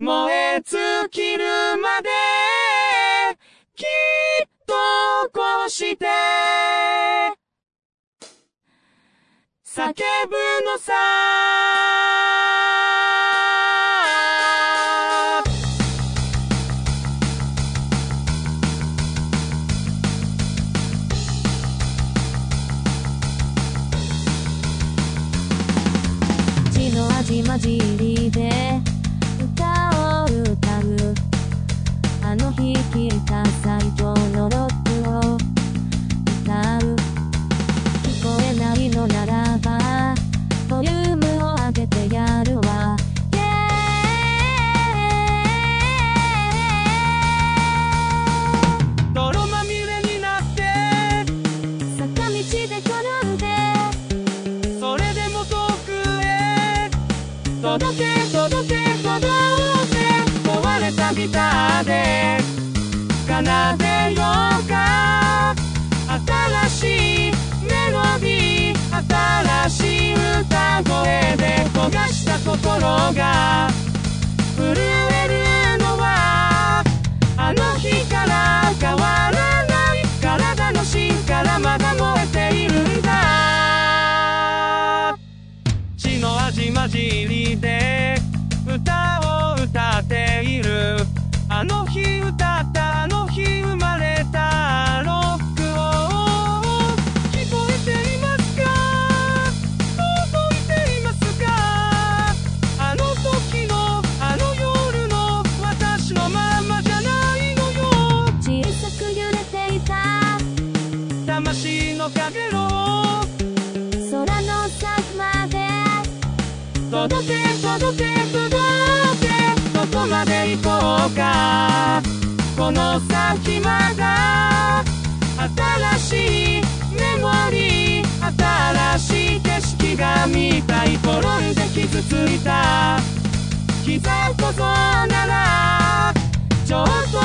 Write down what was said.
燃え尽きるまできっとこうして。叫ぶのさ。血の味混じ届け届け届け壊れたギターで。奏でようか。新しいメロディー。新しい歌声で焦がした心が。混じりで歌を歌っている。あの日歌ったの届け届け届けどこまで行こうか。この先まだ新しいメモリー新しい景色が見たい。転んで傷ついた。膝小僧ならちょっと